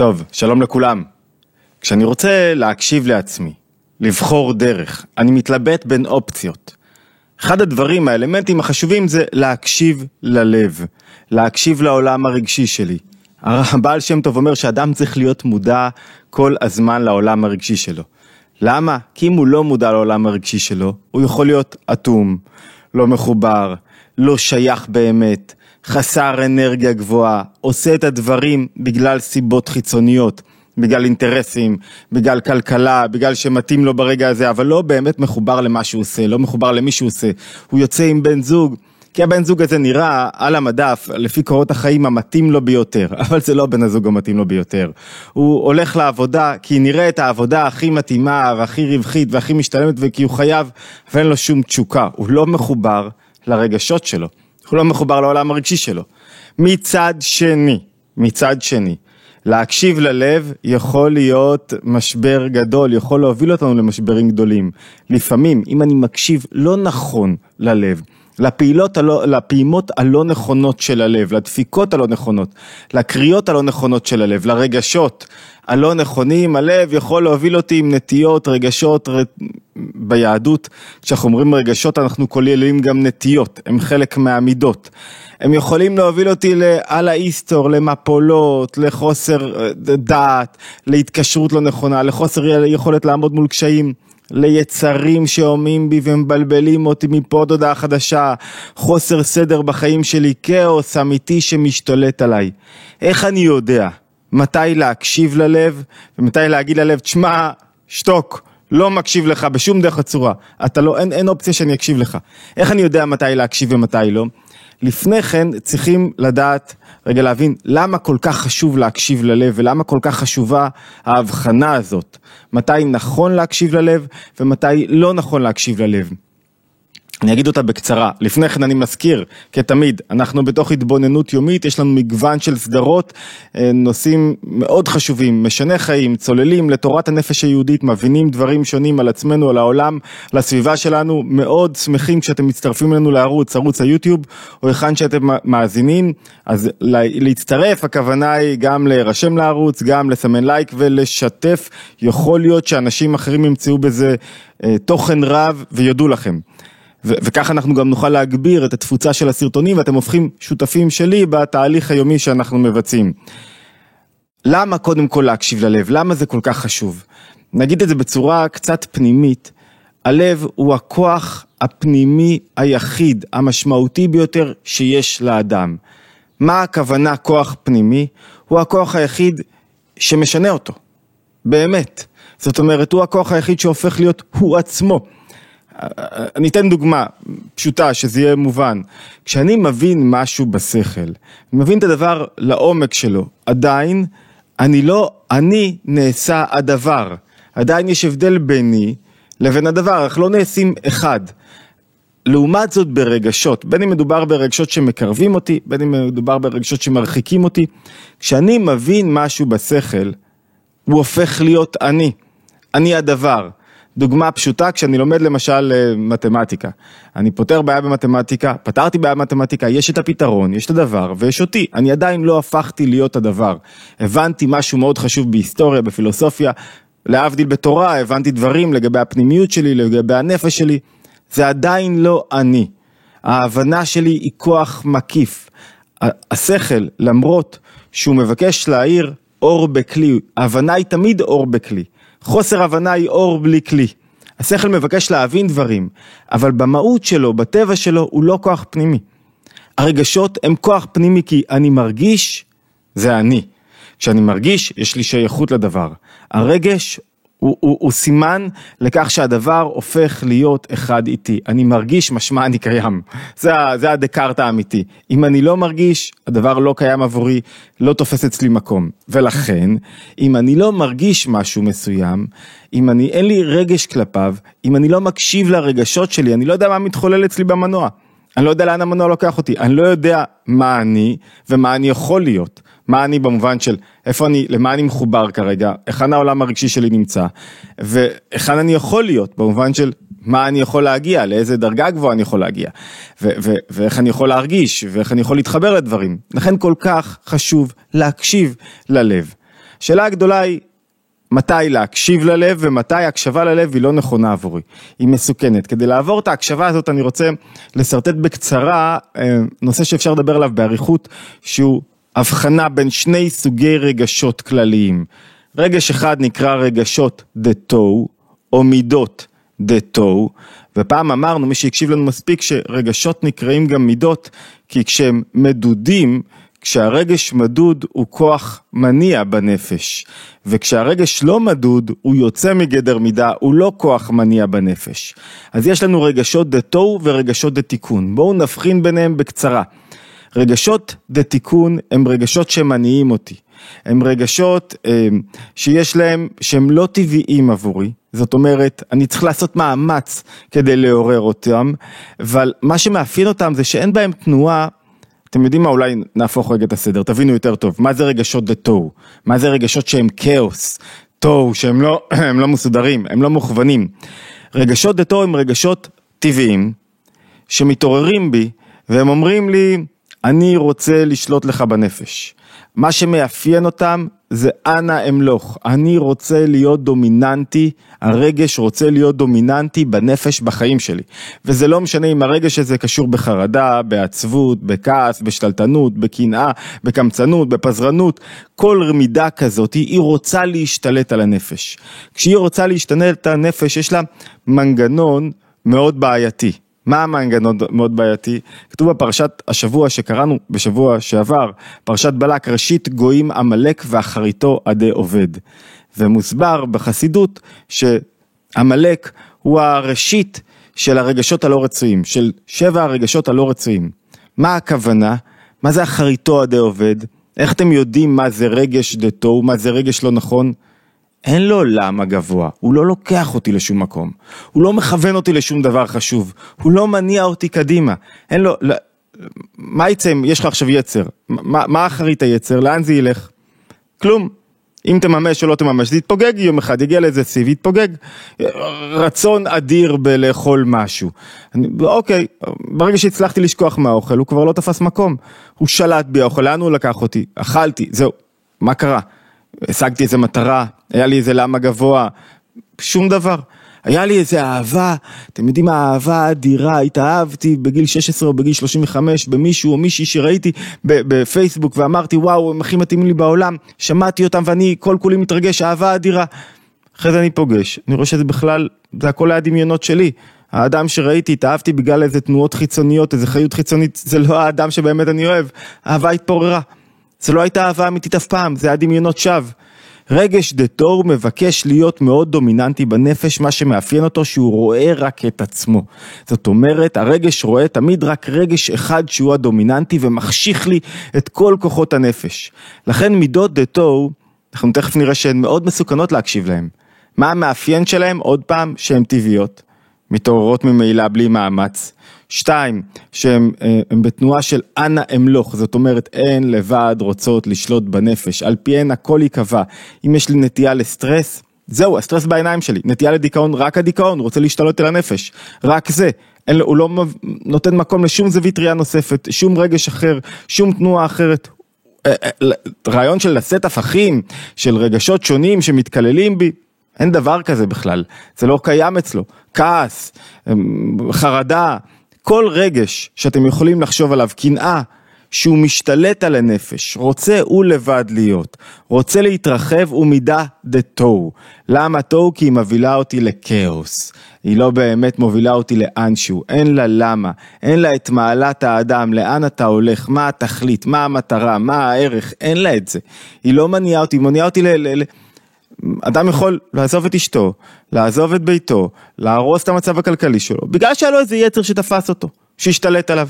טוב, שלום לכולם. כשאני רוצה להקשיב לעצמי, לבחור דרך, אני מתלבט בין אופציות. אחד הדברים, האלמנטים החשובים זה להקשיב ללב, להקשיב לעולם הרגשי שלי. הבעל שם טוב אומר שאדם צריך להיות מודע כל הזמן לעולם הרגשי שלו. למה? כי אם הוא לא מודע לעולם הרגשי שלו, הוא יכול להיות אטום, לא מחובר, לא שייך באמת, חסר אנרגיה גבוהה, עושה את הדברים בגלל סיבות חיצוניות, בגלל אינטרסים, בגלל כלכלה, בגלל שמתאים לו ברגע הזה, אבל לא באמת מחובר למה שהוא עושה, לא מחובר למי שהוא עושה. הוא יוצא עם בן זוג, כי הבן זוג הזה נראה על המדף, לפי קורות החיים, המתאים לו ביותר, אבל זה לא בן הזוג המתאים לו ביותר. הוא הולך לעבודה כי נראה את העבודה הכי מתאימה והכי רווחית והכי משתלמת וכי הוא חייב, ואין לו שום תשוקה, הוא לא מחובר לרגשות שלו. הוא לא מחובר לעולם הרגשי שלו. מצד שני, מצד שני, להקשיב ללב יכול להיות משבר גדול, יכול להוביל אותנו למשברים גדולים. לפעמים, אם אני מקשיב לא נכון ללב, לפעילות הלא, לפעימות הלא נכונות של הלב, לדפיקות הלא נכונות, לקריאות הלא נכונות של הלב, לרגשות הלא נכונים, הלב יכול להוביל אותי עם נטיות, רגשות ר... ביהדות, כשאנחנו אומרים רגשות אנחנו כוללים גם נטיות, הם חלק מהמידות. הם יכולים להוביל אותי על האיסטור, למפולות, לחוסר אה, דעת, להתקשרות לא נכונה, לחוסר יכולת לעמוד מול קשיים. ליצרים שהומים בי ומבלבלים אותי מפה עד הודעה חדשה, חוסר סדר בחיים שלי, כאוס אמיתי שמשתולט עליי. איך אני יודע מתי להקשיב ללב ומתי להגיד ללב, תשמע, שתוק, לא מקשיב לך בשום דרך הצורה, אתה לא, אין, אין אופציה שאני אקשיב לך. איך אני יודע מתי להקשיב ומתי לא? לפני כן צריכים לדעת, רגע להבין, למה כל כך חשוב להקשיב ללב ולמה כל כך חשובה ההבחנה הזאת, מתי נכון להקשיב ללב ומתי לא נכון להקשיב ללב. אני אגיד אותה בקצרה, לפני כן אני מזכיר, כתמיד, אנחנו בתוך התבוננות יומית, יש לנו מגוון של סדרות, אה, נושאים מאוד חשובים, משנה חיים, צוללים לתורת הנפש היהודית, מבינים דברים שונים על עצמנו, על העולם, על הסביבה שלנו, מאוד שמחים כשאתם מצטרפים אלינו לערוץ, ערוץ היוטיוב, או היכן שאתם מאזינים, אז להצטרף, הכוונה היא גם להירשם לערוץ, גם לסמן לייק ולשתף, יכול להיות שאנשים אחרים ימצאו בזה אה, תוכן רב ויודו לכם. וככה אנחנו גם נוכל להגביר את התפוצה של הסרטונים ואתם הופכים שותפים שלי בתהליך היומי שאנחנו מבצעים. למה קודם כל להקשיב ללב? למה זה כל כך חשוב? נגיד את זה בצורה קצת פנימית, הלב הוא הכוח הפנימי היחיד, המשמעותי ביותר שיש לאדם. מה הכוונה כוח פנימי? הוא הכוח היחיד שמשנה אותו, באמת. זאת אומרת, הוא הכוח היחיד שהופך להיות הוא עצמו. אני אתן דוגמה פשוטה שזה יהיה מובן. כשאני מבין משהו בשכל, מבין את הדבר לעומק שלו, עדיין אני לא, אני נעשה הדבר. עדיין יש הבדל ביני לבין הדבר, אנחנו לא נעשים אחד. לעומת זאת ברגשות, בין אם מדובר ברגשות שמקרבים אותי, בין אם מדובר ברגשות שמרחיקים אותי, כשאני מבין משהו בשכל, הוא הופך להיות אני. אני הדבר. דוגמה פשוטה, כשאני לומד למשל אה, מתמטיקה. אני פותר בעיה במתמטיקה, פתרתי בעיה במתמטיקה, יש את הפתרון, יש את הדבר, ויש אותי. אני עדיין לא הפכתי להיות הדבר. הבנתי משהו מאוד חשוב בהיסטוריה, בפילוסופיה, להבדיל בתורה, הבנתי דברים לגבי הפנימיות שלי, לגבי הנפש שלי. זה עדיין לא אני. ההבנה שלי היא כוח מקיף. השכל, למרות שהוא מבקש להאיר אור בכלי, ההבנה היא תמיד אור בכלי. חוסר הבנה היא אור בלי כלי. השכל מבקש להבין דברים, אבל במהות שלו, בטבע שלו, הוא לא כוח פנימי. הרגשות הם כוח פנימי כי אני מרגיש, זה אני. כשאני מרגיש, יש לי שייכות לדבר. הרגש הוא, הוא, הוא סימן לכך שהדבר הופך להיות אחד איתי. אני מרגיש משמע אני קיים. זה, זה הדקארט האמיתי. אם אני לא מרגיש, הדבר לא קיים עבורי, לא תופס אצלי מקום. ולכן, אם אני לא מרגיש משהו מסוים, אם אני, אין לי רגש כלפיו, אם אני לא מקשיב לרגשות שלי, אני לא יודע מה מתחולל אצלי במנוע. אני לא יודע לאן המנוע לוקח אותי, אני לא יודע מה אני ומה אני יכול להיות. מה אני במובן של איפה אני, למה אני מחובר כרגע, היכן העולם הרגשי שלי נמצא, והיכן אני יכול להיות במובן של מה אני יכול להגיע, לאיזה דרגה גבוהה אני יכול להגיע, ואיך אני יכול להרגיש, ואיך אני יכול להתחבר לדברים. לכן כל כך חשוב להקשיב ללב. השאלה הגדולה היא, מתי להקשיב ללב ומתי הקשבה ללב היא לא נכונה עבורי, היא מסוכנת. כדי לעבור את ההקשבה הזאת אני רוצה לשרטט בקצרה אה, נושא שאפשר לדבר עליו באריכות, שהוא הבחנה בין שני סוגי רגשות כלליים. רגש אחד נקרא רגשות דה טו, או מידות דה טו, ופעם אמרנו, מי שהקשיב לנו מספיק, שרגשות נקראים גם מידות, כי כשהם מדודים, כשהרגש מדוד הוא כוח מניע בנפש, וכשהרגש לא מדוד הוא יוצא מגדר מידה, הוא לא כוח מניע בנפש. אז יש לנו רגשות דתוהו ורגשות דתיקון. בואו נבחין ביניהם בקצרה. רגשות דתיקון הם רגשות שמניעים אותי. הם רגשות אה, שיש להם, שהם לא טבעיים עבורי, זאת אומרת, אני צריך לעשות מאמץ כדי לעורר אותם, אבל מה שמאפיין אותם זה שאין בהם תנועה אתם יודעים מה, אולי נהפוך רגע את הסדר, תבינו יותר טוב, מה זה רגשות דה תוהו? מה זה רגשות שהם כאוס? תוהו, שהם לא, הם לא מסודרים, הם לא מוכוונים. רגשות דה תוהו הם רגשות טבעיים, שמתעוררים בי, והם אומרים לי, אני רוצה לשלוט לך בנפש. מה שמאפיין אותם זה אנא אמלוך, אני רוצה להיות דומיננטי, הרגש רוצה להיות דומיננטי בנפש בחיים שלי. וזה לא משנה אם הרגש הזה קשור בחרדה, בעצבות, בכעס, בשתלטנות, בקנאה, בקמצנות, בפזרנות, כל מידה כזאת, היא רוצה להשתלט על הנפש. כשהיא רוצה להשתלט על הנפש, יש לה מנגנון מאוד בעייתי. מה המנגנון מאוד בעייתי? כתוב בפרשת השבוע שקראנו בשבוע שעבר, פרשת בלק, ראשית גויים עמלק ואחריתו עדי עובד. ומוסבר בחסידות שעמלק הוא הראשית של הרגשות הלא רצויים, של שבע הרגשות הלא רצויים. מה הכוונה? מה זה אחריתו עדי עובד? איך אתם יודעים מה זה רגש דתו, מה זה רגש לא נכון? אין לו למה גבוה, הוא לא לוקח אותי לשום מקום, הוא לא מכוון אותי לשום דבר חשוב, הוא לא מניע אותי קדימה, אין לו, לא, מה יצא אם יש לך עכשיו יצר, מה, מה אחרית היצר, לאן זה ילך? כלום. אם תממש או לא תממש, זה יתפוגג יום אחד, יגיע לאיזה שיא ויתפוגג. רצון אדיר בלאכול משהו. אני, אוקיי, ברגע שהצלחתי לשכוח מהאוכל, הוא כבר לא תפס מקום. הוא שלט בי האוכל, לאן הוא לקח אותי? אכלתי, זהו, מה קרה? השגתי איזה מטרה, היה לי איזה למה גבוה, שום דבר. היה לי איזה אהבה, אתם יודעים מה האהבה האדירה, התאהבתי בגיל 16 או בגיל 35 במישהו או מישהי שראיתי בפייסבוק ואמרתי וואו הם הכי מתאימים לי בעולם, שמעתי אותם ואני כל כולי מתרגש, אהבה אדירה. אחרי זה אני פוגש, אני רואה שזה בכלל, זה הכל היה דמיונות שלי. האדם שראיתי, התאהבתי בגלל איזה תנועות חיצוניות, איזה חיות חיצונית, זה לא האדם שבאמת אני אוהב, אהבה התפוררה. זה לא הייתה אהבה אמיתית אף פעם, זה היה דמיונות שווא. רגש דה תור מבקש להיות מאוד דומיננטי בנפש, מה שמאפיין אותו שהוא רואה רק את עצמו. זאת אומרת, הרגש רואה תמיד רק רגש אחד שהוא הדומיננטי ומחשיך לי את כל כוחות הנפש. לכן מידות דה תור, אנחנו תכף נראה שהן מאוד מסוכנות להקשיב להן. מה המאפיין שלהן? עוד פעם, שהן טבעיות, מתעוררות ממילא בלי מאמץ. שתיים, שהן אה, בתנועה של אנא אמלוך, זאת אומרת הן לבד רוצות לשלוט בנפש, על פיהן הכל ייקבע. אם יש לי נטייה לסטרס, זהו, הסטרס בעיניים שלי, נטייה לדיכאון, רק הדיכאון, הוא רוצה להשתלט על הנפש, רק זה. אין, הוא לא נותן מקום לשום זווית ראייה נוספת, שום רגש אחר, שום תנועה אחרת. אה, אה, רעיון של לשאת הפכים, של רגשות שונים שמתקללים בי, אין דבר כזה בכלל, זה לא קיים אצלו. כעס, חרדה, כל רגש שאתם יכולים לחשוב עליו, קנאה, שהוא משתלט על הנפש, רוצה הוא לבד להיות, רוצה להתרחב הוא מידה דה תוהו. למה תוהו? כי היא מובילה אותי לכאוס. היא לא באמת מובילה אותי לאנשהו, אין לה למה, אין לה את מעלת האדם, לאן אתה הולך, מה התכלית, מה המטרה, מה הערך, אין לה את זה. היא לא מניעה אותי, היא מניעה אותי ל... ל, ל אדם יכול לעזוב את אשתו, לעזוב את ביתו, להרוס את המצב הכלכלי שלו, בגלל שהיה לו איזה יצר שתפס אותו, שהשתלט עליו.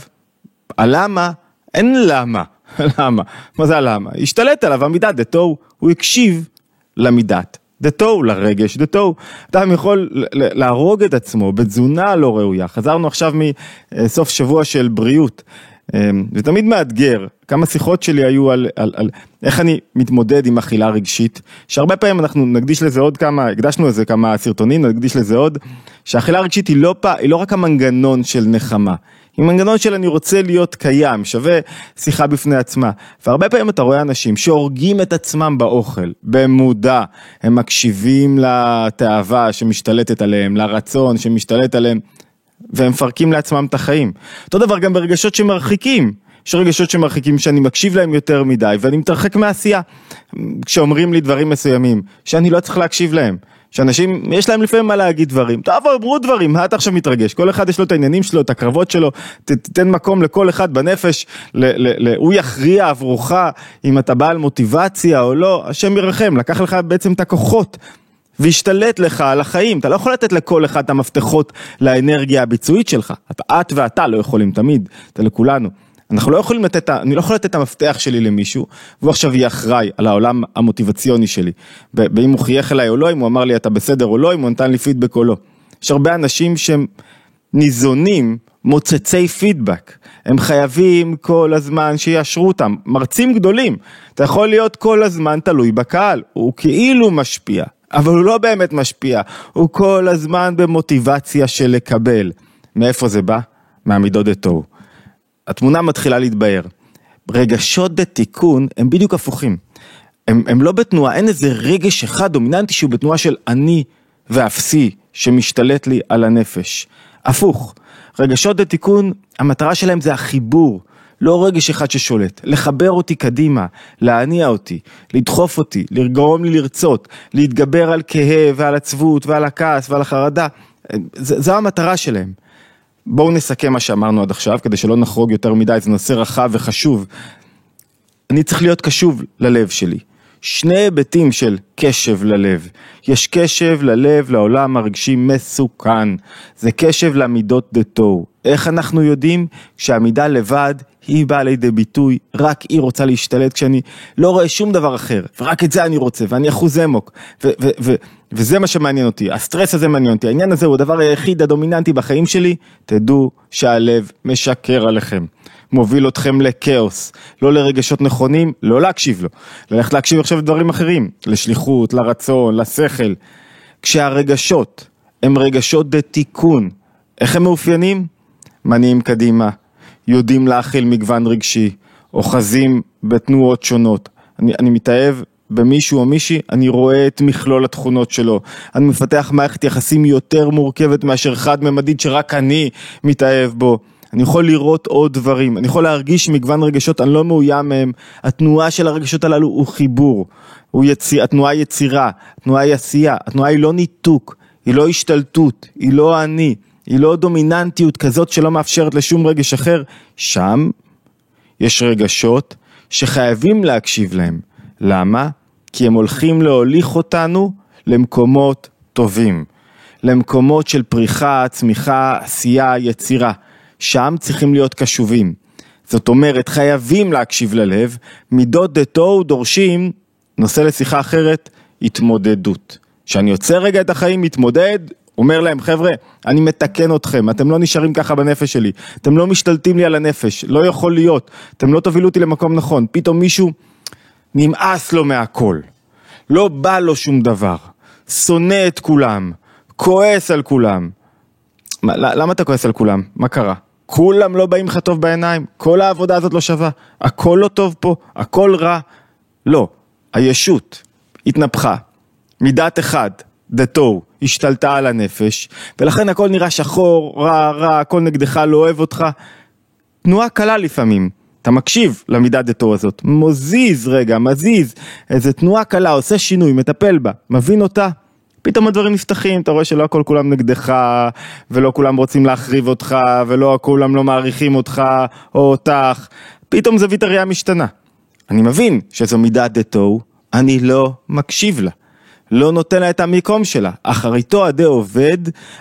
הלמה? אין למה. למה? מה זה הלמה? השתלט עליו המידת דתו, הוא הקשיב למידת דתו, לרגש דתו. אדם יכול להרוג את עצמו בתזונה לא ראויה. חזרנו עכשיו מסוף שבוע של בריאות. אמ, זה תמיד מאתגר, כמה שיחות שלי היו על, על, על איך אני מתמודד עם אכילה רגשית, שהרבה פעמים אנחנו נקדיש לזה עוד כמה, הקדשנו לזה כמה סרטונים, נקדיש לזה עוד, שאכילה רגשית היא לא, היא לא רק המנגנון של נחמה, עם מנגנון של אני רוצה להיות קיים, שווה שיחה בפני עצמה. והרבה פעמים אתה רואה אנשים שהורגים את עצמם באוכל, במודע, הם מקשיבים לתאווה שמשתלטת עליהם, לרצון שמשתלט עליהם, והם מפרקים לעצמם את החיים. אותו דבר גם ברגשות שמרחיקים. יש רגשות שמרחיקים שאני מקשיב להם יותר מדי ואני מתרחק מעשייה. כשאומרים לי דברים מסוימים, שאני לא צריך להקשיב להם. שאנשים, יש להם לפעמים מה להגיד דברים, טוב, אמרו דברים, מה אתה עכשיו מתרגש? כל אחד יש לו את העניינים שלו, את הקרבות שלו, תתן מקום לכל אחד בנפש, ל, ל, ל, הוא יכריע עבורך אם אתה בעל מוטיבציה או לא, השם ירחם, לקח לך בעצם את הכוחות. והשתלט לך על החיים, אתה לא יכול לתת לכל אחד את המפתחות לאנרגיה הביצועית שלך, את ואתה לא יכולים תמיד, זה לכולנו. אנחנו לא יכולים לתת, אני לא יכול לתת את המפתח שלי למישהו, והוא עכשיו יהיה אחראי על העולם המוטיבציוני שלי. ואם הוא חייך אליי או לא, אם הוא אמר לי אתה בסדר או לא, אם הוא נתן לי פידבק או לא. יש הרבה אנשים שהם ניזונים, מוצצי פידבק. הם חייבים כל הזמן שיאשרו אותם. מרצים גדולים, אתה יכול להיות כל הזמן תלוי בקהל, הוא כאילו משפיע, אבל הוא לא באמת משפיע, הוא כל הזמן במוטיבציה של לקבל. מאיפה זה בא? מהמידות דתו. התמונה מתחילה להתבהר. רגשות בתיקון הם בדיוק הפוכים. הם, הם לא בתנועה, אין איזה רגש אחד דומיננטי שהוא בתנועה של אני ואפסי שמשתלט לי על הנפש. הפוך, רגשות בתיקון, המטרה שלהם זה החיבור, לא רגש אחד ששולט, לחבר אותי קדימה, להניע אותי, לדחוף אותי, לגרום לי לרצות, להתגבר על כאב ועל עצבות ועל הכעס ועל החרדה, זו המטרה שלהם. בואו נסכם מה שאמרנו עד עכשיו, כדי שלא נחרוג יותר מדי, זה נושא רחב וחשוב. אני צריך להיות קשוב ללב שלי. שני היבטים של קשב ללב. יש קשב ללב לעולם הרגשי מסוכן. זה קשב למידות דתו. איך אנחנו יודעים? כשהמידה לבד היא באה לידי ביטוי, רק היא רוצה להשתלט כשאני לא רואה שום דבר אחר, ורק את זה אני רוצה, ואני אחוז אמוק, וזה מה שמעניין אותי, הסטרס הזה מעניין אותי, העניין הזה הוא הדבר היחיד הדומיננטי בחיים שלי, תדעו שהלב משקר עליכם. מוביל אתכם לכאוס, לא לרגשות נכונים, לא להקשיב לו, ללכת להקשיב עכשיו לדברים אחרים, לשליחות, לרצון, לשכל. כשהרגשות הם רגשות בתיקון, איך הם מאופיינים? מניעים קדימה, יודעים להכיל מגוון רגשי, אוחזים בתנועות שונות. אני, אני מתאהב במישהו או מישהי, אני רואה את מכלול התכונות שלו. אני מפתח מערכת יחסים יותר מורכבת מאשר חד-ממדית שרק אני מתאהב בו. אני יכול לראות עוד דברים, אני יכול להרגיש מגוון רגשות, אני לא מאוים מהם. התנועה של הרגשות הללו הוא חיבור, הוא יציר, התנועה היא יצירה, התנועה היא עשייה, התנועה היא לא ניתוק, היא לא השתלטות, היא לא אני. היא לא דומיננטיות כזאת שלא מאפשרת לשום רגש אחר, שם יש רגשות שחייבים להקשיב להם. למה? כי הם הולכים להוליך אותנו למקומות טובים, למקומות של פריחה, צמיחה, עשייה, יצירה. שם צריכים להיות קשובים. זאת אומרת, חייבים להקשיב ללב, מידות דתו דורשים, נושא לשיחה אחרת, התמודדות. כשאני עוצר רגע את החיים, מתמודד, אומר להם, חבר'ה, אני מתקן אתכם, אתם לא נשארים ככה בנפש שלי, אתם לא משתלטים לי על הנפש, לא יכול להיות, אתם לא תובילו אותי למקום נכון, פתאום מישהו נמאס לו מהכל, לא בא לו שום דבר, שונא את כולם, כועס על כולם. מה, למה אתה כועס על כולם? מה קרה? כולם לא באים לך טוב בעיניים, כל העבודה הזאת לא שווה, הכל לא טוב פה, הכל רע. לא, הישות התנפחה, מידת אחד, דתו, השתלטה על הנפש, ולכן הכל נראה שחור, רע, רע, הכל נגדך, לא אוהב אותך. תנועה קלה לפעמים. אתה מקשיב למידת דתו הזאת, מזיז רגע, מזיז, איזה תנועה קלה, עושה שינוי, מטפל בה, מבין אותה, פתאום הדברים נפתחים, אתה רואה שלא הכל כולם נגדך, ולא כולם רוצים להחריב אותך, ולא כולם לא מעריכים אותך או אותך, פתאום זווית הראייה משתנה. אני מבין שזו מידת דתו, אני לא מקשיב לה. לא נותן לה את המקום שלה. אחריתו הדה עובד,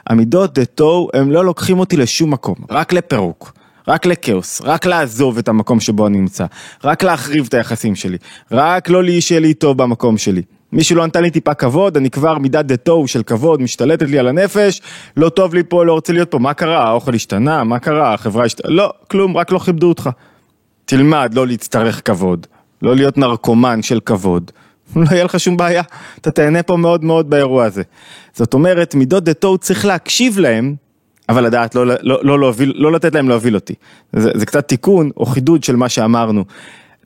המידות דתו, הם לא לוקחים אותי לשום מקום, רק לפירוק. רק לכאוס, רק לעזוב את המקום שבו אני נמצא, רק להחריב את היחסים שלי, רק לא שיהיה לי טוב במקום שלי. מישהו לא נתן לי טיפה כבוד, אני כבר מידת דתו של כבוד משתלטת לי על הנפש, לא טוב לי פה, לא רוצה להיות פה, מה קרה? האוכל השתנה, מה קרה? החברה השתנה, לא, כלום, רק לא כיבדו אותך. תלמד לא להצטרך כבוד, לא להיות נרקומן של כבוד. לא יהיה לך שום בעיה, אתה תהנה פה מאוד מאוד באירוע הזה. זאת אומרת, מידות דתו צריך להקשיב להם, אבל לדעת לא, לא, לא, להוביל, לא לתת להם להוביל אותי. זה, זה קצת תיקון או חידוד של מה שאמרנו.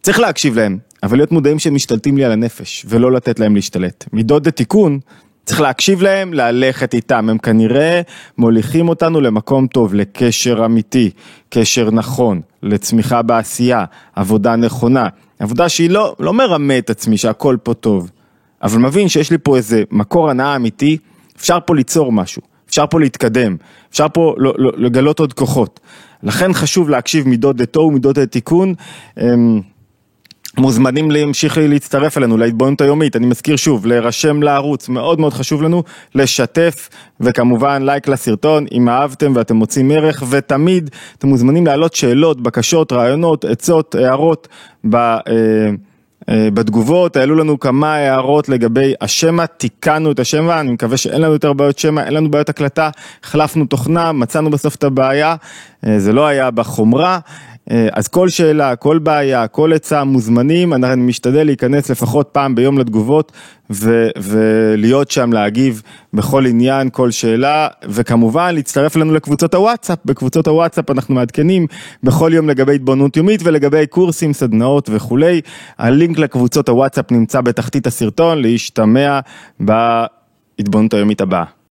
צריך להקשיב להם, אבל להיות מודעים שהם משתלטים לי על הנפש, ולא לתת להם להשתלט. מידות לתיקון, צריך להקשיב להם, ללכת איתם, הם כנראה מוליכים אותנו למקום טוב, לקשר אמיתי, קשר נכון, לצמיחה בעשייה, עבודה נכונה, עבודה שהיא לא, לא מרמה את עצמי שהכל פה טוב, אבל מבין שיש לי פה איזה מקור הנאה אמיתי, אפשר פה ליצור משהו, אפשר פה להתקדם, אפשר פה לגלות עוד כוחות. לכן חשוב להקשיב מידות דתו ומידות לתיקון. אמ, מוזמנים להמשיך להצטרף אלינו להתבוננות היומית, אני מזכיר שוב, להירשם לערוץ, מאוד מאוד חשוב לנו, לשתף וכמובן לייק לסרטון אם אהבתם ואתם מוצאים ערך ותמיד אתם מוזמנים להעלות שאלות, בקשות, רעיונות, עצות, הערות ב... אה, אה, בתגובות העלו לנו כמה הערות לגבי השמע, תיקנו את השמע, אני מקווה שאין לנו יותר בעיות שמע, אין לנו בעיות הקלטה, החלפנו תוכנה, מצאנו בסוף את הבעיה, אה, זה לא היה בחומרה. אה, אז כל שאלה, כל בעיה, כל עצה מוזמנים, אני משתדל להיכנס לפחות פעם ביום לתגובות ו- ולהיות שם להגיב בכל עניין, כל שאלה, וכמובן להצטרף אלינו לקבוצות הוואטסאפ, בקבוצות הוואטסאפ אנחנו מעדכנים בכל יום לגבי התבוננות יומית ולגבי קורסים, סדנאות וכולי. הלינק לקבוצות הוואטסאפ נמצא בתחתית הסרטון, להשתמע בהתבוננות היומית הבאה.